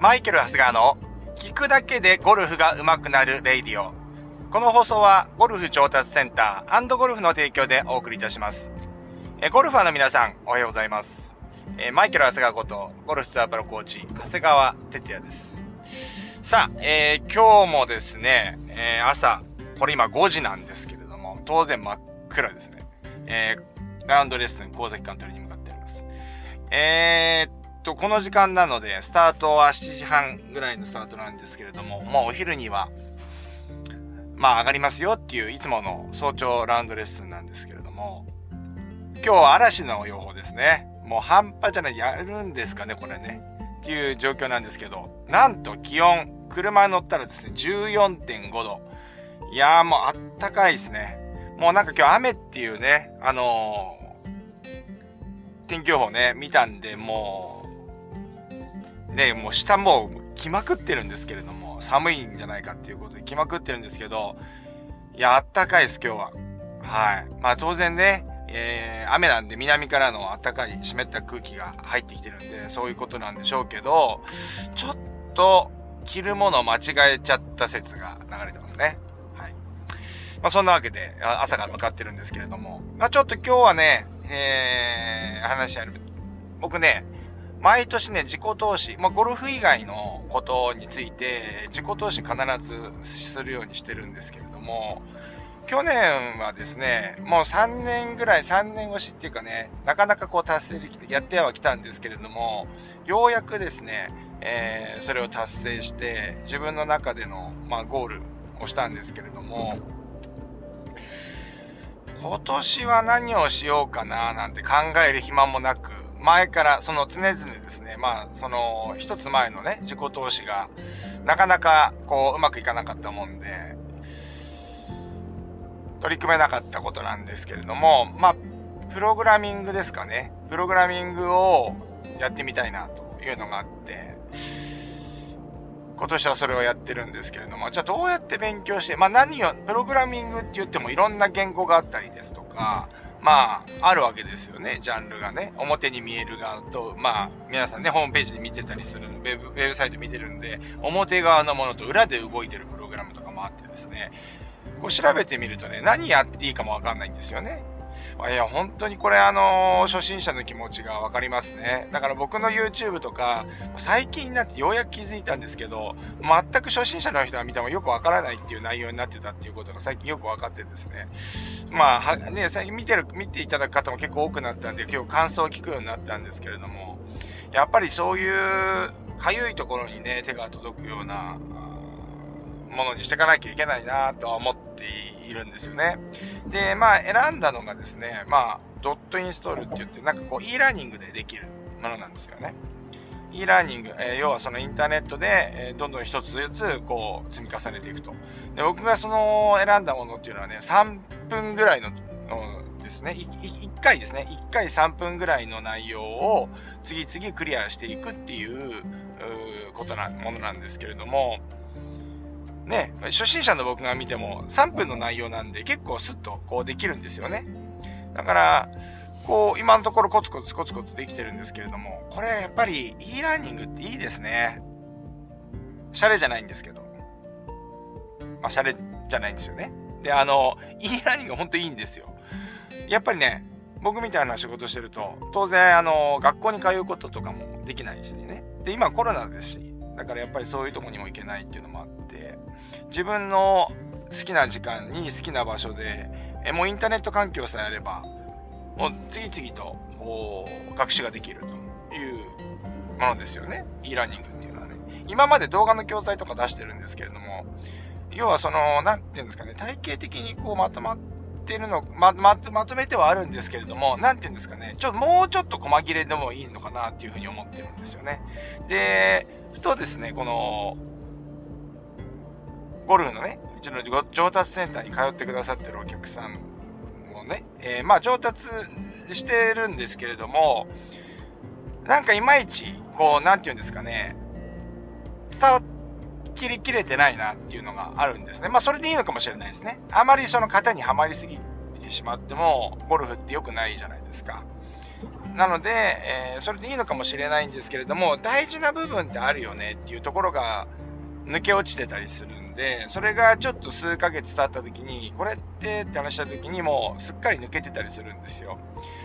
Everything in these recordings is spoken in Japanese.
マイケル・ハスガーの聞くだけでゴルフが上手くなる radio。この放送はゴルフ調達センターゴルフの提供でお送りいたします。えゴルファーの皆さん、おはようございます。えマイケル・ハスガーこと、ゴルフツアープロコーチ、長谷川哲也です。さあ、えー、今日もですね、えー、朝、これ今5時なんですけれども、当然真っ暗ですね。えー、ラウンドレッスン、神崎監督に向かっております。えー、と、この時間なので、スタートは7時半ぐらいのスタートなんですけれども、もうお昼には、まあ上がりますよっていういつもの早朝ラウンドレッスンなんですけれども、今日は嵐の予報ですね。もう半端じゃない、やるんですかね、これね。っていう状況なんですけど、なんと気温、車に乗ったらですね、14.5度。いやーもうあったかいですね。もうなんか今日雨っていうね、あのー、天気予報ね、見たんで、もう、ね、もう下もう来まくってるんですけれども、寒いんじゃないかっていうことで来まくってるんですけど、いや、あったかいです、今日は。はい。まあ当然ね、えー、雨なんで南からの暖かい湿った空気が入ってきてるんで、そういうことなんでしょうけど、ちょっと着るもの間違えちゃった説が流れてますね。はい。まあそんなわけで、朝から向かってるんですけれども、まあちょっと今日はね、えー、話し合る。僕ね、毎年ね、自己投資、まあ、ゴルフ以外のことについて、自己投資必ずするようにしてるんですけれども、去年はですね、もう3年ぐらい、3年越しっていうかね、なかなかこう達成できて、やってはきたんですけれども、ようやくですね、えー、それを達成して、自分の中での、まあ、ゴールをしたんですけれども、今年は何をしようかななんて考える暇もなく、前から、その常々ですね、まあ、その、一つ前のね、自己投資が、なかなか、こう、うまくいかなかったもんで、取り組めなかったことなんですけれども、まあ、プログラミングですかね。プログラミングをやってみたいなというのがあって、今年はそれをやってるんですけれども、じゃあどうやって勉強して、まあ何を、プログラミングって言ってもいろんな言語があったりですとか、まあ、あるわけですよね、ジャンルがね。表に見える側と、まあ、皆さんね、ホームページで見てたりする、ウェブ、ウェブサイト見てるんで、表側のものと裏で動いてるプログラムとかもあってですね、こう調べてみるとね、何やっていいかもわかんないんですよね。いや、本当にこれあのー、初心者の気持ちがわかりますね。だから僕の YouTube とか、最近になってようやく気づいたんですけど、全く初心者の人が見てもよくわからないっていう内容になってたっていうことが最近よくわかってですね。まあ、ね、最近見てる、見ていただく方も結構多くなったんで、今日感想を聞くようになったんですけれども、やっぱりそういう、かゆいところにね、手が届くような、ものにしていかなきゃいけないなとは思っているんですよね。で、まあ選んだのがですね、まあドットインストールって言ってなんかこう e ラーニングでできるものなんですよね。e ラーニング、えー、要はそのインターネットで、えー、どんどん一つずつこう積み重ねていくと。で、僕がその選んだものっていうのはね、3分ぐらいののですね、1回ですね、1回3分ぐらいの内容を次々クリアしていくっていうことな、ものなんですけれども、ね、初心者の僕が見ても3分の内容なんで結構スッとこうできるんですよね。だから、こう、今のところコツコツコツコツできてるんですけれども、これやっぱり e ラーニングっていいですね。シャレじゃないんですけど。まあ、シャレじゃないんですよね。で、あの、e ラーニングほんといいんですよ。やっぱりね、僕みたいな仕事してると、当然、あの、学校に通うこととかもできないしね。で、今コロナですし、だからやっぱりそういうとこにも行けないっていうのもあって、自分の好きな時間に好きな場所で、えもうインターネット環境さえあれば、もう次々とこう学習ができるというものですよね。e ラーニングっていうのはね。今まで動画の教材とか出してるんですけれども、要はその、なんていうんですかね、体系的にこうまとまってるの、ま、ま、まとめてはあるんですけれども、なんていうんですかね、ちょっともうちょっと細切れでもいいのかなっていうふうに思ってるんですよね。で、ふとですね、この、ゴルフのね、うちの上達センターに通ってくださってるお客さんもね、えー、まあ上達してるんですけれども、なんかいまいち、こう、なんて言うんですかね、伝わきりきれてないなっていうのがあるんですね。まあそれでいいのかもしれないですね。あまりその型にはまりすぎてしまっても、ゴルフって良くないじゃないですか。なので、えー、それでいいのかもしれないんですけれども、大事な部分ってあるよねっていうところが抜け落ちてたりするで、それがちょっと数ヶ月経った時に、これってって話した時にもうすっかり抜けてたりするんですよ。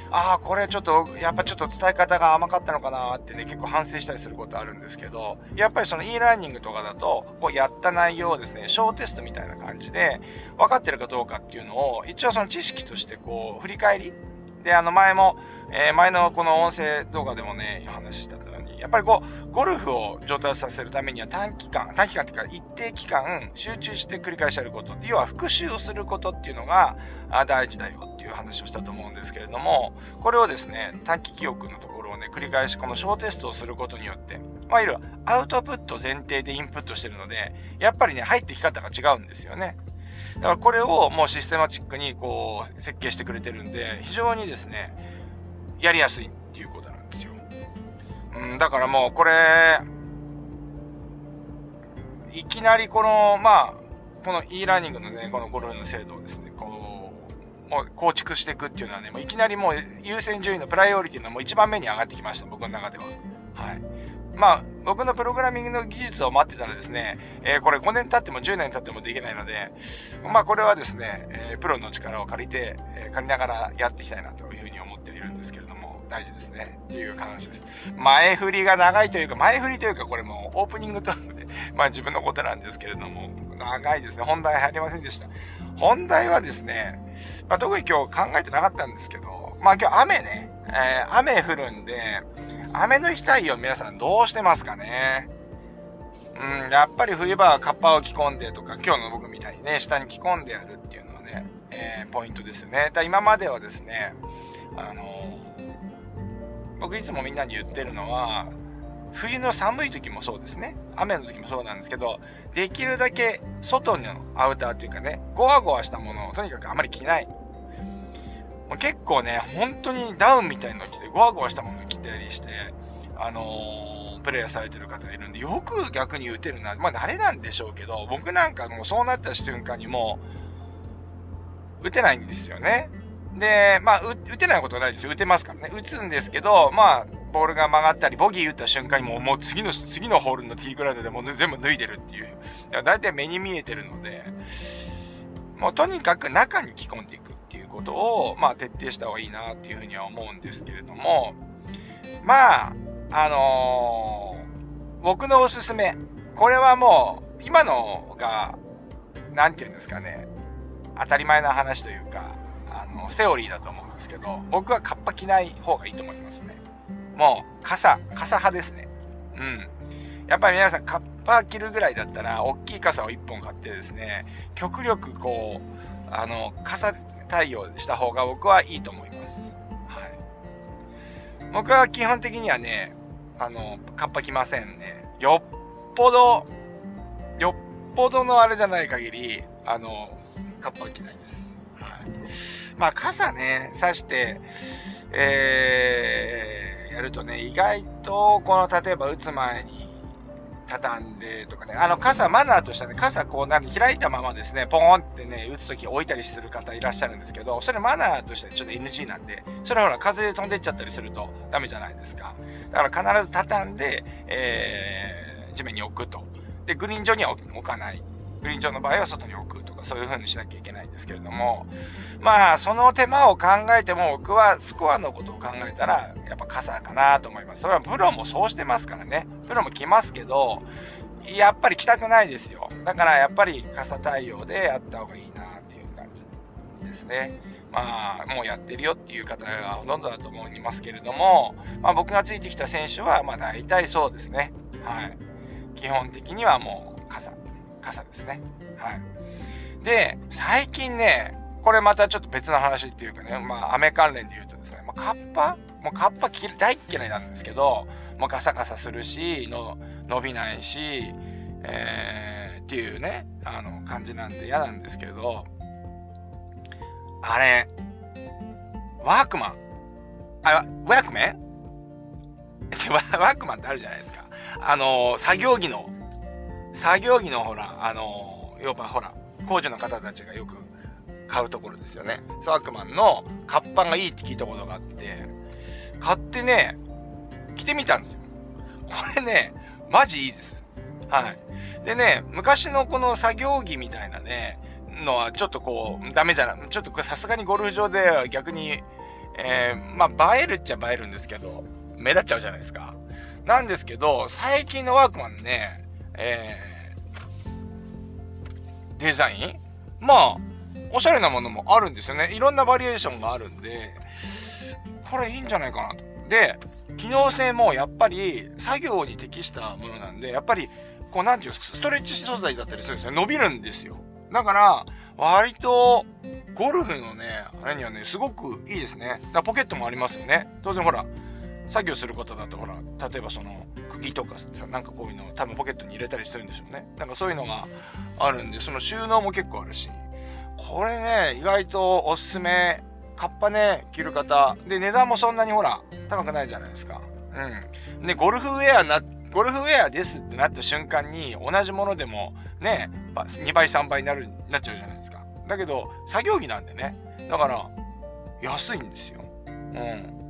ああ、これちょっと、やっぱちょっと伝え方が甘かったのかなってね、結構反省したりすることあるんですけど、やっぱりその e ラーニングとかだと、こうやった内容をですね、小テストみたいな感じで、分かってるかどうかっていうのを、一応その知識としてこう、振り返りで、あの前も、えー、前のこの音声動画でもね、お話ししたように、やっぱりこう、ゴルフを上達させるためには短期間、短期間っていうか一定期間集中して繰り返しやること、要は復習をすることっていうのが大事だよっていう話をしたと思うんですけれども、これをですね、短期記憶のところをね、繰り返しこの小テストをすることによって、まあ、いわゆるアウトプット前提でインプットしてるので、やっぱりね、入ってき方が違うんですよね。だからこれをもうシステマチックにこう設計してくれてるんで、非常にですね、やりやすいっていうことな。うん、だからもうこれ、いきなりこの、まあ、この e ラーニングのね、このゴルフの制度をですね、こう、もう構築していくっていうのはね、もういきなりもう優先順位のプライオリティのもう一番目に上がってきました、僕の中では。はい。まあ、僕のプログラミングの技術を待ってたらですね、えー、これ5年経っても10年経ってもできないので、まあこれはですね、えー、プロの力を借りて、えー、借りながらやっていきたいなというふうに思っているんですけれども、大事ですね。っていう話です。前振りが長いというか、前振りというかこれもオープニングトークで、まあ自分のことなんですけれども、長いですね。本題入りませんでした。本題はですね、まあ特に今日考えてなかったんですけど、まあ今日雨ね、えー、雨降るんで、雨の日太陽皆さんどうしてますかねうん、やっぱり冬場はカッパを着込んでとか、今日の僕みたいにね、下に着込んでやるっていうのはね、えー、ポイントですよね。だ今まではですね、あの、僕いつもみんなに言ってるのは、冬の寒い時もそうですね。雨の時もそうなんですけど、できるだけ外のアウターというかね、ゴワゴワしたものをとにかくあまり着ない。結構ね、本当にダウンみたいなの着て、ゴワゴワしたものを着たりして、あのー、プレイヤーされてる方がいるんで、よく逆に打てるな。まあ、慣れなんでしょうけど、僕なんかもうそうなった瞬間にもう、打てないんですよね。で、まあ、打てないことはないですよ。打てますからね。打つんですけど、まあ、ボールが曲がったり、ボギー打った瞬間にもう、もう次の、次のホールのティーグラウンドでもう全部脱いでるっていう。だいたい目に見えてるので、もうとにかく中に着込んでいくっていうことを、まあ、徹底した方がいいなっていうふうには思うんですけれども、まあ、あのー、僕のおすすめ。これはもう、今のが、なんて言うんですかね、当たり前な話というか、セオリーだと思うんですけど、僕はカッパ着ない方がいいと思いますね。もう、傘、傘派ですね。うん。やっぱり皆さん、カッパ着るぐらいだったら、大きい傘を1本買ってですね、極力こう、あの、傘対応した方が僕はいいと思います。はい。僕は基本的にはね、あの、カッパ着ませんね。よっぽど、よっぽどのあれじゃない限り、あの、カッパは着ないです。はい。まあ、傘ね、刺して、えー、やるとね、意外と、この、例えば打つ前に、畳んでとかね、あの傘、マナーとしてはね、傘こうなん開いたままですね、ポーンってね、打つとき置いたりする方いらっしゃるんですけど、それマナーとしてちょっと NG なんで、それほら風で飛んでっちゃったりするとダメじゃないですか。だから必ず畳んで、えー、地面に置くと。で、グリーン上には置かない。グリーン上の場合は外に置くとか、そういう風にしなきゃいけないんですけれども、まあ、その手間を考えても、僕はスコアのことを考えたら、やっぱ傘かなと思います。それはプロもそうしてますからね。プロも来ますけど、やっぱり来たくないですよ。だからやっぱり傘対応でやった方がいいなっていう感じですね。まあ、もうやってるよっていう方がほとんどだと思いますけれども、まあ僕がついてきた選手は、まあ大体そうですね。はい。基本的にはもう傘。ですね。はい。で、最近ね、これまたちょっと別の話っていうかね、まあ雨関連で言うとですね、まあ、カッパ？もうカッパ大っ嫌いなんですけど、もうガサガサするし、の伸びないし、えー、っていうね、あの感じなんで嫌なんですけど、あれ、ワークマン。あ、ワークメン？ワークマンってあるじゃないですか。あの、作業着の作業着のほら、あの要はほら、工事の方たちがよく買うところですよね。サークマンのカッパがいいって聞いたことがあって、買ってね、着てみたんですよ。これね、マジいいです。はい。でね、昔のこの作業着みたいなね、のはちょっとこう、ダメじゃない。ちょっとさすがにゴルフ場では逆に、えー、まあ、映えるっちゃ映えるんですけど、目立っちゃうじゃないですか。なんですけど、最近のワークマンね、えー、デザイン？まあ、おしゃれなものもあるんですよね。いろんなバリエーションがあるんで、これいいんじゃないかなと。で、機能性もやっぱり作業に適したものなんで、やっぱり、こうなんていうストレッチ素材だったりするんですよ。伸びるんですよ。だから、割と、ゴルフのね、あれにはね、すごくいいですね。だポケットもありますよね。当然ほら、作業することだとほら、例えばその、釘とか、なんかこういうのを多分ポケットに入れたりするんでしょうね。なんかそういうのがあるんで、その収納も結構あるし、これね、意外とおすすめ。カッパね、着る方。で、値段もそんなにほら、高くないじゃないですか。うん。で、ゴルフウェアな、ゴルフウェアですってなった瞬間に、同じものでも、ね、2倍、3倍になる、なっちゃうじゃないですか。だけど、作業着なんでね。だから、安いんですよ。うん。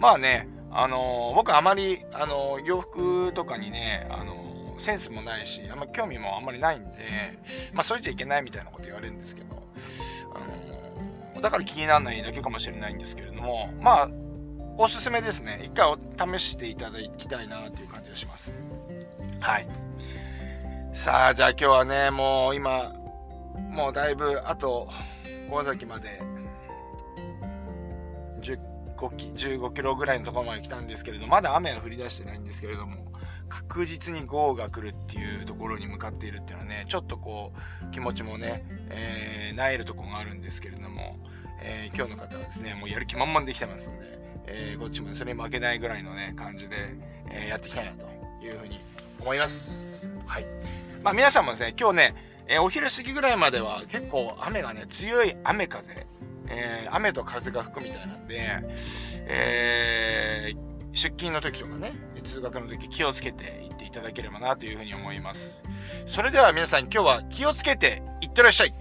まあね、あのー、僕あまり、あのー、洋服とかにね、あのー、センスもないし、あんま興味もあんまりないんで、まあ、それじゃいけないみたいなこと言われるんですけど、あのだから気にならないだけかもしれないんですけれども、まあ、おすすめですね。一回試していただきたいなという感じがします。はい。さあ、じゃあ今日はね、もう今、もうだいぶ、あと、小崎まで、10 5キ15キロぐらいのところまで来たんですけれどまだ雨は降り出してないんですけれども確実に豪雨が来るっていうところに向かっているっていうのはねちょっとこう気持ちもね、えー、萎えるところがあるんですけれども、えー、今日の方はですねもうやる気満々できてますんで、えー、こっちもそれに負けないぐらいのね感じで、えやっていきたいなというふうに思います。はい。まあ皆さんもですね今日ね、えお昼過ぎぐらいまでは結構雨がね強い雨風えー、雨と風が吹くみたいなんで、えー、出勤の時とかね、通学の時気をつけて行っていただければなというふうに思います。それでは皆さん今日は気をつけていってらっしゃい